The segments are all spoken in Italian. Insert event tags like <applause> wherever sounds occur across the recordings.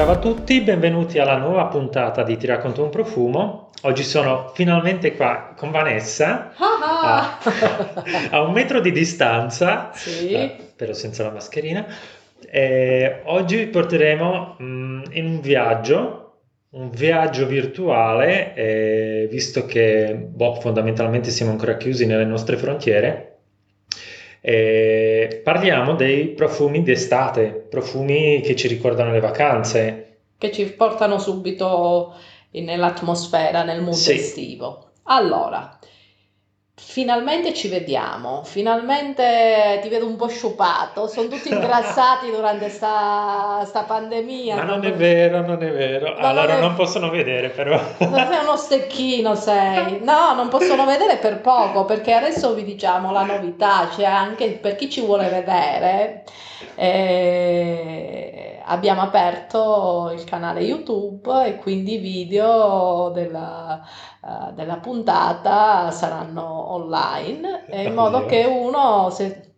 ciao a tutti, benvenuti alla nuova puntata di Ti racconto un profumo. Oggi sono finalmente qua con Vanessa Ah, a, <laughs> a un metro di distanza, Sì. eh, però senza la mascherina. E oggi vi porteremo mm, in un viaggio, un viaggio virtuale, eh, visto che boh, fondamentalmente siamo ancora chiusi nelle nostre frontiere. E parliamo dei profumi d'estate, profumi che ci ricordano le vacanze. che ci portano subito nell'atmosfera, nel mood Sì. estivo. Allora, finalmente ci vediamo, finalmente ti vedo un po' sciupato, sono tutti ingrassati <laughs> durante sta, sta pandemia. Ma non è vero, non è vero. Ma Allora non è- non possono vedere, però. Ma Sei uno stecchino, sei. No, non possono vedere per poco, perché adesso vi diciamo la novità, c'è anche per chi ci vuole vedere. eh, abbiamo aperto il canale YouTube e quindi i video della, eh, della puntata saranno online, eh, in modo che uno se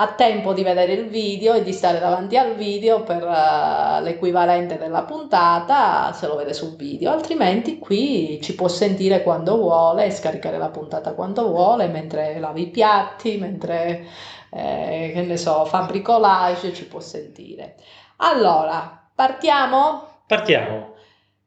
ha tempo di vedere il video e di stare davanti al video per eh, l'equivalente della puntata, se lo vede sul video, altrimenti qui ci può sentire quando vuole e scaricare la puntata quando vuole, mentre lavi i piatti, mentre eh, che ne so, fa bricolage, ci può sentire. Allora, partiamo? Partiamo.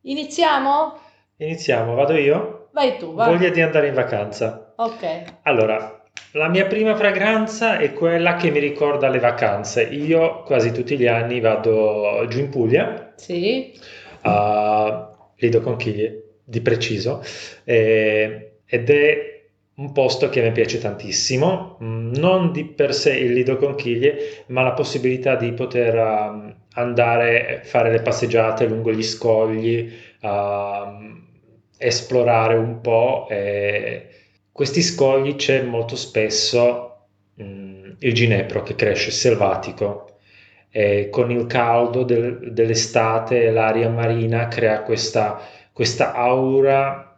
Iniziamo? Iniziamo, vado io? Vai tu, vai. Voglia di andare in vacanza. Ok. Allora, la mia prima fragranza è quella che mi ricorda le vacanze. Io quasi tutti gli anni vado giù in Puglia, Sì, a Lido Conchiglie, di preciso, eh, ed è un posto che mi piace tantissimo, Mm, non di per sé il Lido Conchiglie, ma la possibilità di poter um, andare a fare le passeggiate lungo gli scogli, um, esplorare un po'. e questi scogli c'è molto spesso mm, il ginepro che cresce selvatico e con il caldo del- dell'estate l'aria marina crea questa, questa aura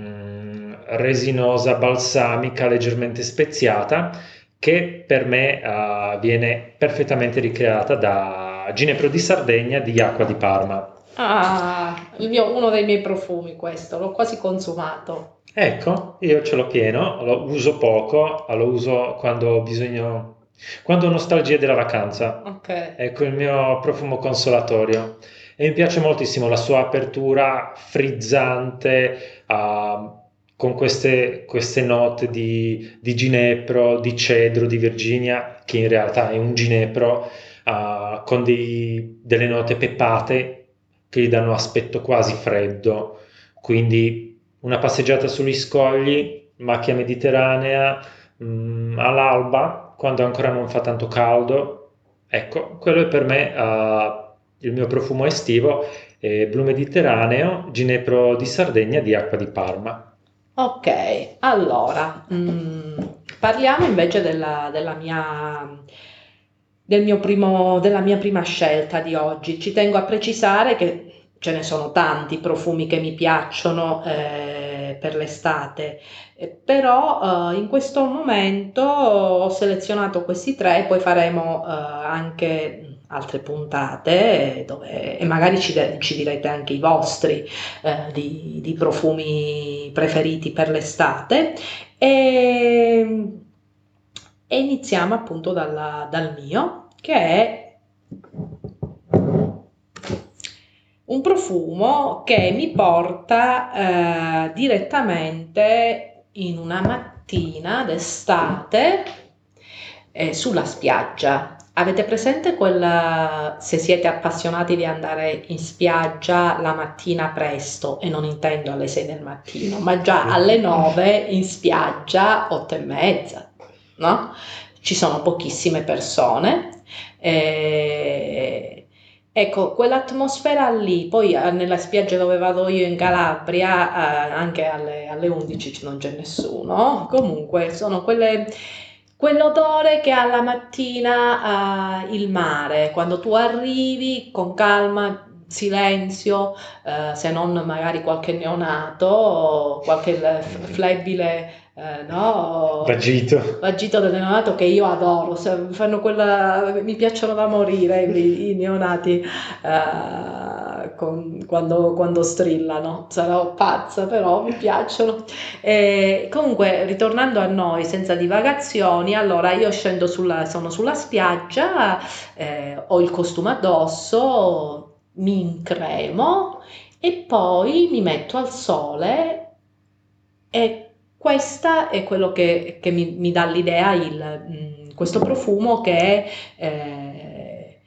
mm, resinosa, balsamica, leggermente speziata che per me eh, viene perfettamente ricreata da ginepro di Sardegna di acqua di Parma. Ah, il mio- uno dei miei profumi questo, l'ho quasi consumato. Ecco, io ce l'ho pieno, lo uso poco, lo uso quando ho bisogno, quando ho nostalgia della vacanza. Ok. Ecco il mio profumo consolatorio. E mi piace moltissimo la sua apertura frizzante, ah, con queste, queste note di, di ginepro, di cedro, di Virginia, che in realtà è un ginepro, ah, con dei- delle note peppate che gli danno aspetto quasi freddo. Quindi una passeggiata sugli scogli, macchia mediterranea, mm, all'alba, quando ancora non fa tanto caldo. Ecco, quello è per me eh, il mio profumo estivo, è blu mediterraneo, ginepro di Sardegna di acqua di Parma. Ok, allora, mm, parliamo invece della, della mia, del primo, della mia prima scelta di oggi. Ci tengo a precisare che ce ne sono tanti profumi che mi piacciono eh, per l'estate, eh, però eh, in questo momento ho selezionato questi tre, poi faremo eh, anche altre puntate eh, dove, e magari ci, de- ci direte anche i vostri eh, di, di profumi preferiti per l'estate e, e iniziamo appunto dalla- dal mio che è un profumo che mi porta eh, direttamente in una mattina d'estate eh, sulla spiaggia. Avete presente quella, se siete appassionati di andare in spiaggia la mattina presto, e non intendo alle 6 del mattino, ma già alle 9 in spiaggia, 8 e mezza, no? Ci sono pochissime persone. eh, ecco, quell'atmosfera lì, poi eh, nella spiaggia dove vado io in Calabria, eh, anche alle, alle 11 non c'è nessuno. Comunque, sono quelle quell'odore che ha la mattina eh, il mare, quando tu arrivi con calma, silenzio, eh, se non magari qualche neonato o qualche flebile eh, no? Vagito. Vagito del neonato che io adoro, fanno quella, mi piacciono da morire i, i neonati uh, con, quando, quando, strillano, sarò pazza però mi piacciono. E comunque ritornando a noi senza divagazioni, allora io scendo sulla, sono sulla spiaggia, eh, ho il costume addosso, mi incremo e poi mi metto al sole e questa è quello che, che mi, mi, dà l'idea, il, mm, questo profumo che è eh,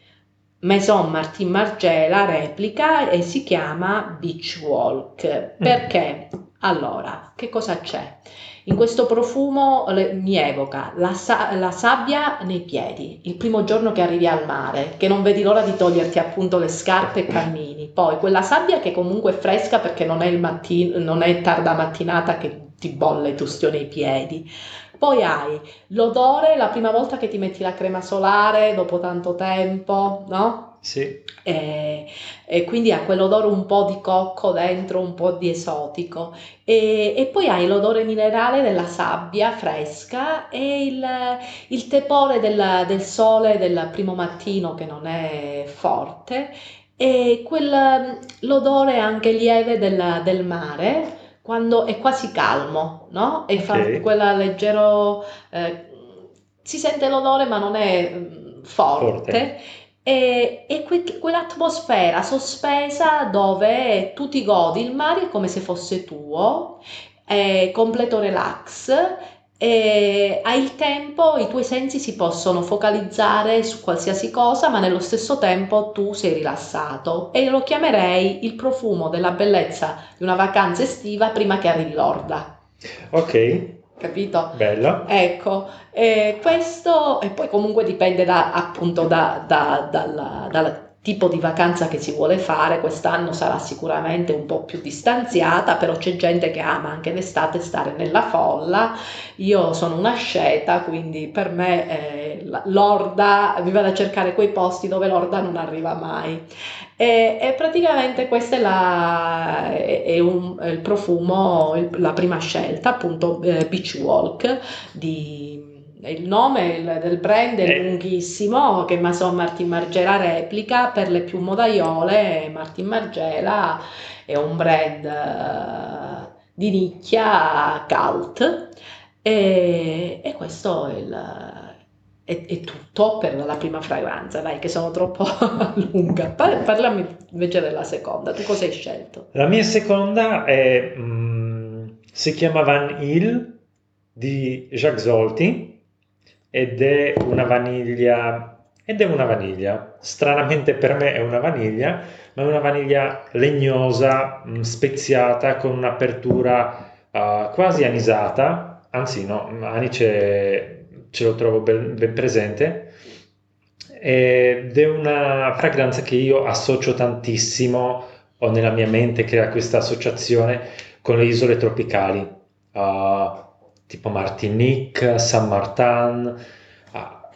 Maison Martin Margiela replica e si chiama Beach Walk. Mm. Perché? Allora, che cosa c'è? In questo profumo le, mi evoca la, la, sabbia nei piedi, il primo giorno che arrivi al mare, che non vedi l'ora di toglierti appunto le scarpe e cammini. Poi quella sabbia che comunque è fresca perché non è, il mattino, non è tarda mattinata che ti bolle e tustione i piedi. Poi hai l'odore la prima volta che ti metti la crema solare dopo tanto tempo, no? Sì. E, e, quindi ha quell'odore un po' di cocco dentro, un po' di esotico. E, e poi hai l'odore minerale della sabbia fresca e il, il tepore del, del sole del primo mattino che non è forte e quel, l'odore anche lieve del, del mare quando è quasi calmo, no? E okay. fa quella leggero... Eh, si sente l'odore ma non è mm, forte. forte. E, e que- quell'atmosfera sospesa dove tu ti godi il mare come se fosse tuo, è completo relax e hai il tempo, i tuoi sensi si possono focalizzare su qualsiasi cosa, ma nello stesso tempo tu sei rilassato e lo chiamerei il profumo della bellezza di una vacanza estiva prima che arrivi l'orda. Ok. Capito? Bello. Ecco, eh, questo e poi comunque dipende da, appunto da, da, dalla, dalla tipo di vacanza che si vuole fare, quest'anno sarà sicuramente un po' più distanziata, però c'è gente che ama anche d'estate stare nella folla. Io sono una sceta, quindi per me eh, l'orda, mi vado a cercare quei posti dove l'orda non arriva mai. E, e praticamente questo è, la, è, un, è il profumo, la prima scelta, appunto eh, Beach Walk di il nome del brand è eh. lunghissimo, che Mason Martin Margela replica, per le più modaiole Martin Margela è un brand uh, di nicchia cult e, e questo è, il, è, è, tutto per la prima fragranza, dai che sono troppo <laughs> lunga. Parlami invece della seconda, tu cosa hai scelto? La mia seconda è, mm, si chiama Van Hill di Jacques Zolti ed è una vaniglia ed è una vaniglia. Stranamente per me è una vaniglia, ma è una vaniglia legnosa, mm, speziata con un'apertura uh, quasi anisata, anzi no, anice ce lo trovo ben, ben presente ed è una fragranza che io associo tantissimo, ho nella mia mente crea questa associazione con le isole tropicali. Uh, tipo Martinique, San Martin, ah,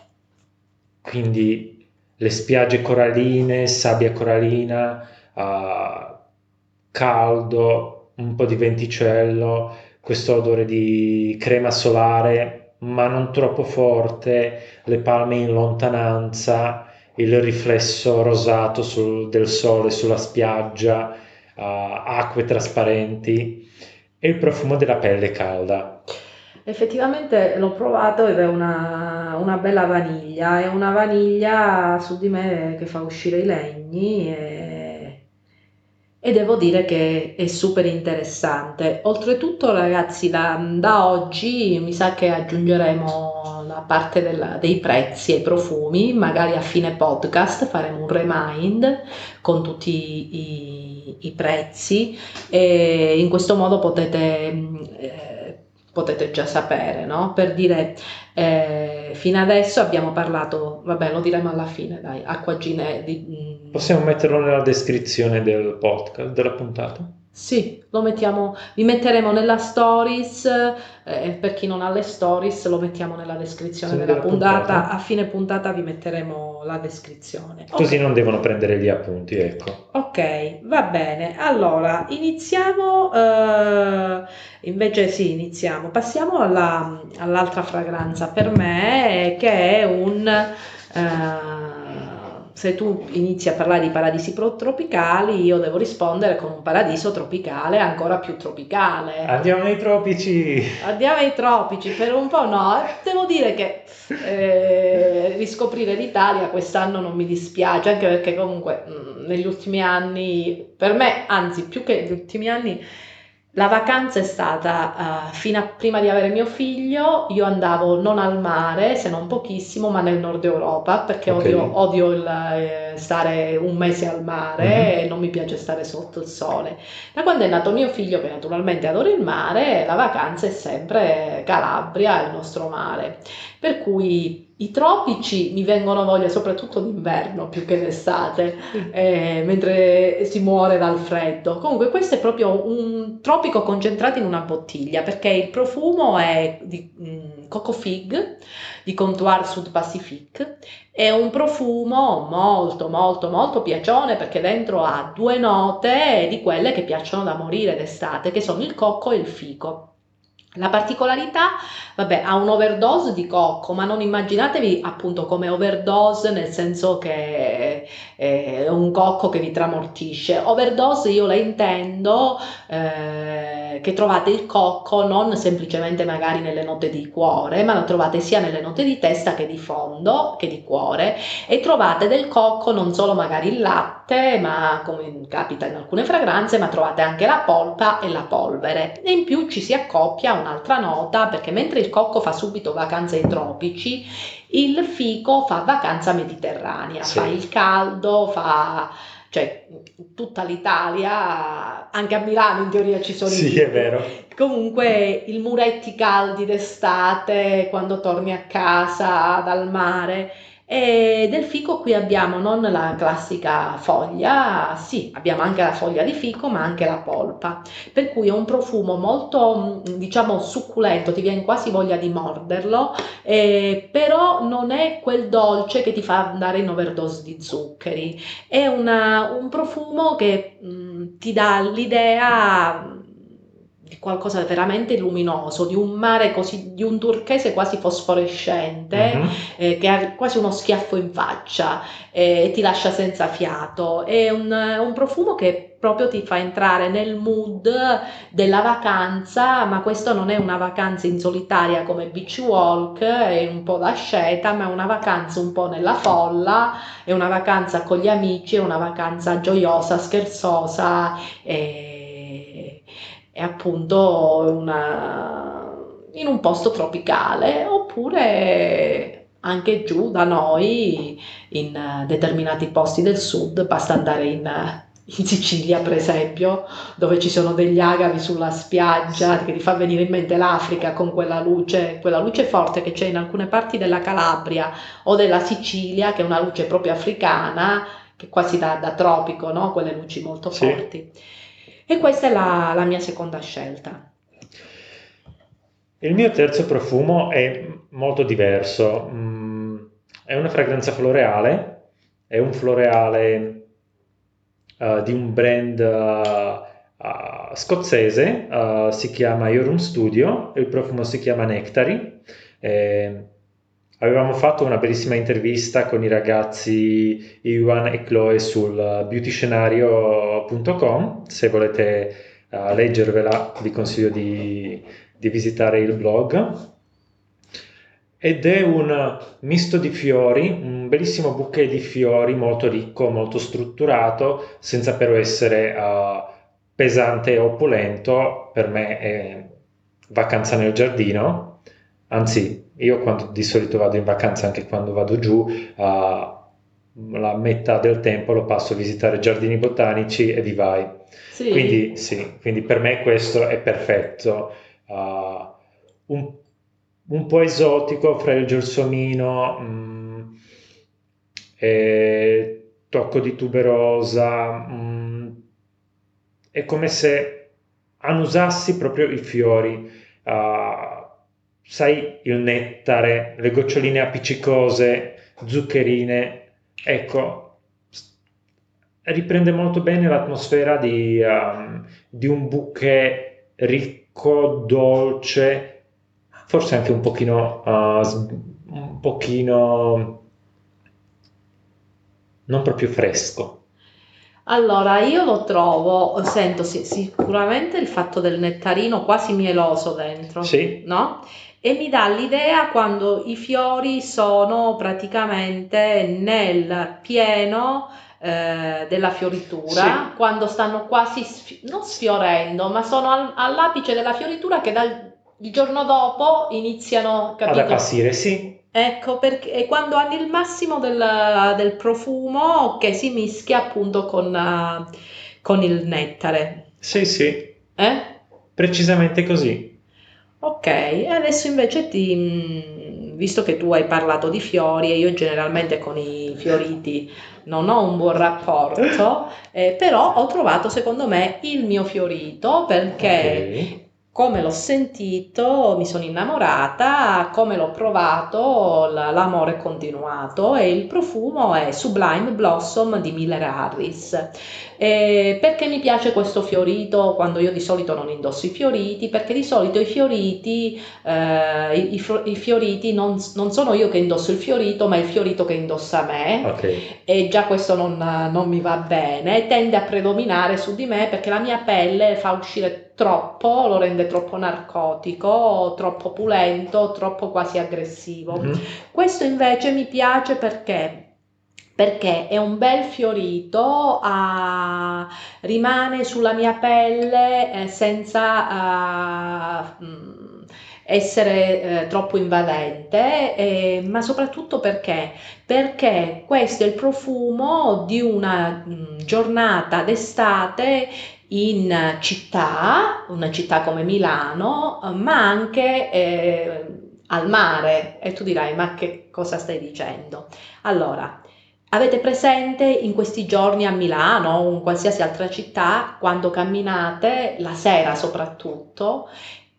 quindi le spiagge coralline, sabbia corallina, ah, caldo, un po' di venticello, questo odore di crema solare, ma non troppo forte, le palme in lontananza, il riflesso rosato sul, del sole sulla spiaggia, uh, acque trasparenti e il profumo della pelle calda. Effettivamente l'ho provato ed è una, una bella vaniglia, è una vaniglia su di me che fa uscire i legni e, e devo dire che è super interessante. Oltretutto ragazzi da, da oggi mi sa che aggiungeremo la parte della, dei prezzi e profumi, magari a fine podcast faremo un remind con tutti i, i prezzi. E in questo modo potete... Eh, potete già sapere, no? Per dire, eh, fino adesso abbiamo parlato, vabbè lo diremo alla fine, dai, acquagine di... Mm. Possiamo metterlo nella descrizione del podcast, della puntata? Sì, lo mettiamo, vi metteremo nella stories, eh, per chi non ha le stories lo mettiamo nella descrizione Sì, della puntata, puntata. a fine puntata vi metteremo la descrizione. Così Ok. non devono prendere gli appunti, ecco. Ok, va bene. Allora, iniziamo, eh, invece sì, iniziamo. Passiamo alla- all'altra fragranza per me, che è un... eh, se tu inizi a parlare di paradisi tropicali, io devo rispondere con un paradiso tropicale ancora più tropicale. Andiamo nei tropici! Andiamo ai tropici, per un po' no, devo dire che eh, riscoprire l'Italia quest'anno non mi dispiace, anche perché comunque mh, negli ultimi anni, per me, anzi più che negli ultimi anni, la vacanza è stata eh, fino a prima di avere mio figlio, io andavo non al mare, se non pochissimo, ma nel nord Europa, perché Ok. odio, odio il, eh, stare un mese al mare Mhm. e non mi piace stare sotto il sole. Da quando è nato mio figlio, che naturalmente adora il mare, la vacanza è sempre Calabria, il nostro mare. Per cui i tropici mi vengono voglia soprattutto d'inverno più che d'estate, eh, mentre si muore dal freddo. Comunque questo è proprio un tropico concentrato in una bottiglia, perché il profumo è di mm, Coco Fig, di Comptoir Sud Pacifique, è un profumo molto molto molto piacione perché dentro ha due note di quelle che piacciono da morire d'estate, che sono il cocco e il fico. La particolarità, vabbè, ha un overdose di cocco, ma non immaginatevi appunto come overdose nel senso che è un cocco che vi tramortisce. Overdose io la intendo eh, che trovate il cocco non semplicemente magari nelle note di cuore, ma lo trovate sia nelle note di testa che di fondo, che di cuore, e trovate del cocco non solo magari il latte, ma come capita in alcune fragranze, ma trovate anche la polpa e la polvere. E in più ci si accoppia un'altra nota perché mentre il cocco fa subito vacanze ai tropici, il fico fa vacanza mediterranea, Sì. fa il caldo, fa cioè tutta l'Italia, anche a Milano in teoria ci sono i Sì, è vero. Comunque il muretti caldi d'estate quando torni a casa dal mare e del fico qui abbiamo non la classica foglia, sì, abbiamo anche la foglia di fico, ma anche la polpa, per cui è un profumo molto, mh, diciamo, succulento, ti viene quasi voglia di morderlo, eh, però non è quel dolce che ti fa andare in overdose di zuccheri, è una- un profumo che mh, ti dà l'idea qualcosa veramente luminoso, di un mare così, di un turchese quasi fosforescente, Mhm. eh, che ha quasi uno schiaffo in faccia eh, e ti lascia senza fiato. È un, un profumo che proprio ti fa entrare nel mood della vacanza, ma questo non è una vacanza in solitaria come beach walk, è un po' da sceta, ma è una vacanza un po' nella folla, è una vacanza con gli amici, è una vacanza gioiosa, scherzosa e, e appunto una- in un posto tropicale oppure anche giù da noi in determinati posti del sud, basta andare in, in Sicilia per esempio, dove ci sono degli agavi sulla spiaggia che ti fa venire in mente l'Africa con quella luce, quella luce forte che c'è in alcune parti della Calabria o della Sicilia, che è una luce proprio africana, che è quasi da, da tropico, no? Quelle luci molto Sì. forti. E questa è la, la mia seconda scelta. Il mio terzo profumo è molto diverso. Mm, è una fragranza floreale, è un floreale eh, di un brand eh, eh, scozzese, si chiama Yorum Studio, il profumo si chiama Nectary. Eh, avevamo fatto una bellissima intervista con i ragazzi Iwan e Chloe sul beautyscenario.com, se volete eh, leggervela vi consiglio di di visitare il blog. Ed è un misto di fiori, un bellissimo bouquet di fiori molto ricco, molto strutturato, senza però essere uh, pesante o opulento. Per me è vacanza nel giardino, anzi io quando di solito vado in vacanza, anche quando vado giù, uh, la metà del tempo lo passo a visitare giardini botanici e vi vai. Sì. Quindi sì, quindi per me questo è perfetto. Uh, un, un, po' esotico fra il gelsomino mm, e tocco di tuberosa mm, è come se annusassi proprio i fiori, uh, sai, il nettare, le goccioline appiccicose, zuccherine, ecco, riprende molto bene l'atmosfera di, um, di un bouquet ricco, dolce, forse anche un pochino, uh, un pochino non proprio fresco. Allora, io lo trovo, sento sì, sicuramente il fatto del nettarino quasi mieloso dentro, sì. no? E mi dà l'idea quando i fiori sono praticamente nel pieno eh, della fioritura, sì. quando stanno quasi, sfi- non sfiorendo, ma sono al- all'apice della fioritura che dal il giorno dopo iniziano capito? ad appassire, sì. Ecco, perché quando hanno il massimo del, del profumo che si mischia appunto con, uh, con il nettare. Sì, sì. Eh? Precisamente così. Ok, adesso invece ti, mm, visto che tu hai parlato di fiori e io generalmente con i fioriti non ho un buon rapporto, <laughs> eh, però ho trovato secondo me il mio fiorito perché okay come l'ho sentito, mi sono innamorata, come l'ho provato, l'amore è continuato e il profumo è Sublime Blossom di Miller Harris. Eh, perché mi piace questo fiorito quando io di solito non indosso i fioriti? Perché di solito i fioriti, eh, i, i, fioriti non, non, sono io che indosso il fiorito, ma il fiorito che indossa me. Okay. E già questo non, non mi va bene, tende a predominare su di me perché la mia pelle fa uscire troppo, lo rende troppo narcotico, troppo pulento, troppo quasi aggressivo. Mm-hmm. Questo invece mi piace perché perché è un bel fiorito, uh, rimane sulla mia pelle eh, senza uh, essere eh, troppo invadente, eh, ma soprattutto perché? Perché questo è il profumo di una mh, mm, giornata d'estate in città, una città come Milano, ma anche eh, al mare. E tu dirai, ma che cosa stai dicendo? Allora, Avete presente in questi giorni a Milano o in qualsiasi altra città, quando camminate, la sera soprattutto,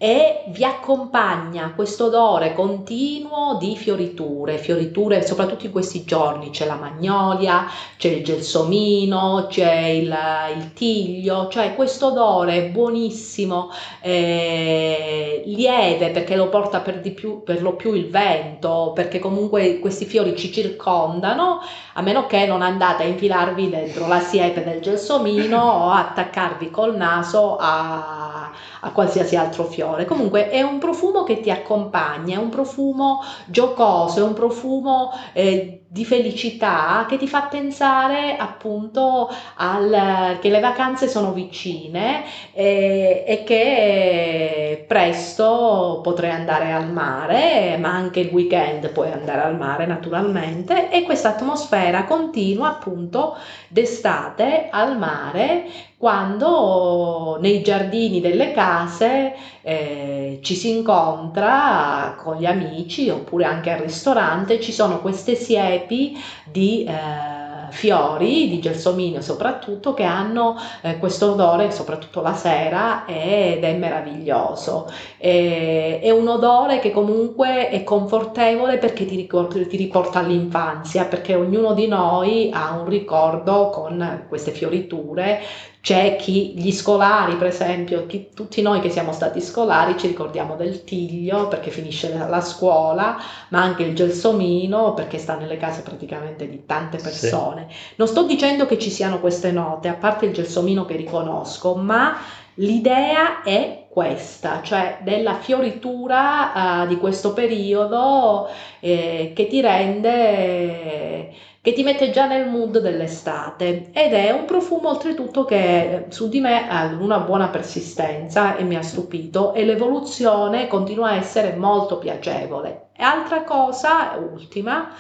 e vi accompagna questo odore continuo di fioriture, fioriture soprattutto in questi giorni, c'è la magnolia, c'è il gelsomino, c'è il, il tiglio, cioè questo odore buonissimo, eh, lieve perché lo porta per, di più, per lo più il vento, perché comunque questi fiori ci circondano, a meno che non andate a infilarvi dentro la siepe del gelsomino o attaccarvi col naso a, a qualsiasi altro fiore. Comunque è un profumo che ti accompagna, è un profumo giocoso, è un profumo eh, di felicità che ti fa pensare appunto al, che le vacanze sono vicine eh, e che presto potrai andare al mare, ma anche il weekend puoi andare al mare naturalmente e questa atmosfera continua appunto d'estate al mare quando nei giardini delle case eh, ci si incontra con gli amici oppure anche al ristorante, ci sono queste siepi di eh, fiori di gelsomino soprattutto che hanno eh, questo odore soprattutto la sera ed è meraviglioso. E, è un odore che comunque è confortevole perché ti, ricorda, ti riporta all'infanzia perché ognuno di noi ha un ricordo con queste fioriture c'è chi, gli scolari per esempio, chi, tutti noi che siamo stati scolari ci ricordiamo del tiglio perché finisce la, la scuola, ma anche il gelsomino perché sta nelle case praticamente di tante persone. Sì. Non sto dicendo che ci siano queste note, a parte il gelsomino che riconosco, ma l'idea è questa, cioè della fioritura uh, di questo periodo eh, che ti rende che ti mette già nel mood dell'estate ed è un profumo oltretutto che su di me ha una buona persistenza e mi ha stupito e l'evoluzione continua a essere molto piacevole. E altra cosa, ultima,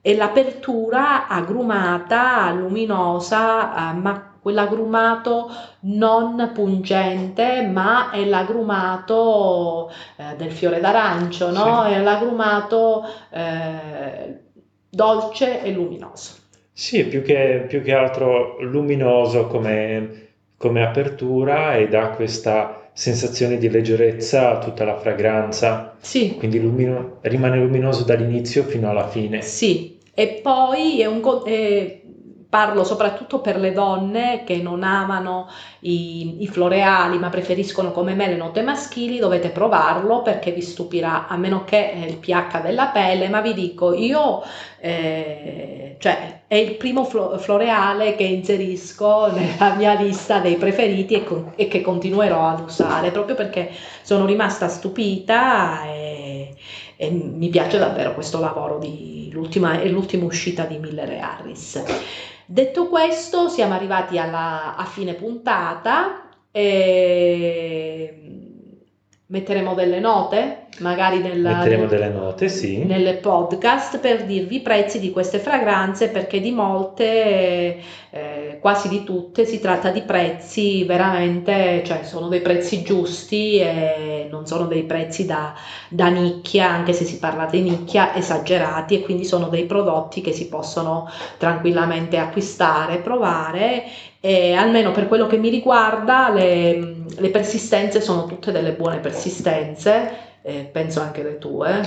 è l'apertura agrumata, luminosa, eh, ma quell'agrumato non pungente, ma è l'agrumato eh, del fiore d'arancio, no? Sì. È l'agrumato eh, dolce e luminoso. Sì, più che, più che altro luminoso come, come apertura e dà questa sensazione di leggerezza a tutta la fragranza. Sì. Quindi lumino- rimane luminoso dall'inizio fino alla fine. Sì, e poi è un, è, parlo soprattutto per le donne che non amano i, i, floreali ma preferiscono come me le note maschili, dovete provarlo perché vi stupirà, a meno che il pH della pelle, ma vi dico, io, eh, cioè, è il primo floreale che inserisco nella mia lista dei preferiti e, con, e che continuerò ad usare, proprio perché sono rimasta stupita e, e mi piace davvero questo lavoro di l'ultima, l'ultima uscita di Miller e Harris. Detto questo, siamo arrivati alla, a fine puntata. E metteremo delle note, magari nella, metteremo delle note, sì. nelle podcast per dirvi i prezzi di queste fragranze perché di molte, eh, quasi di tutte, si tratta di prezzi veramente, cioè sono dei prezzi giusti e non sono dei prezzi da, da nicchia, anche se si parla di nicchia, esagerati e quindi sono dei prodotti che si possono tranquillamente acquistare, provare e almeno per quello che mi riguarda le, le persistenze sono tutte delle buone persistenze, eh, penso anche le tue.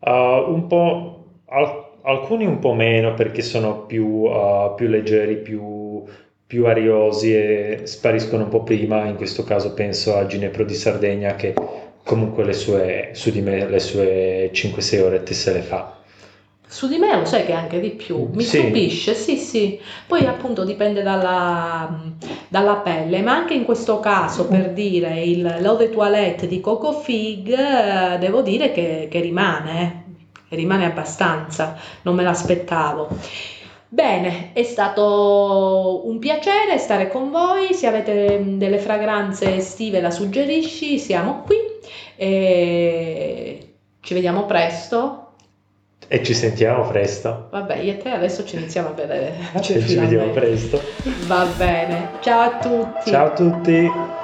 Uh, un po', al, alcuni un po' meno perché sono più, uh, più leggeri, più, più ariosi e spariscono un po' prima, in questo caso penso a Ginepro di Sardegna che comunque le sue, su di me le sue 5-6 orette se le fa. Su di me lo sai che anche di più, mi sì. stupisce, sì sì, poi appunto dipende dalla, dalla, pelle, ma anche in questo caso per dire il l'eau de toilette di Coco Fig eh, devo dire che, che rimane, eh, rimane abbastanza, non me l'aspettavo. Bene, è stato un piacere stare con voi, se avete delle fragranze estive la suggerisci, siamo qui. E ci vediamo presto e ci sentiamo presto. Vabbè, io e te adesso ci iniziamo a vedere. Cioè, <laughs> ci vediamo presto. Va bene. Ciao a tutti. Ciao a tutti.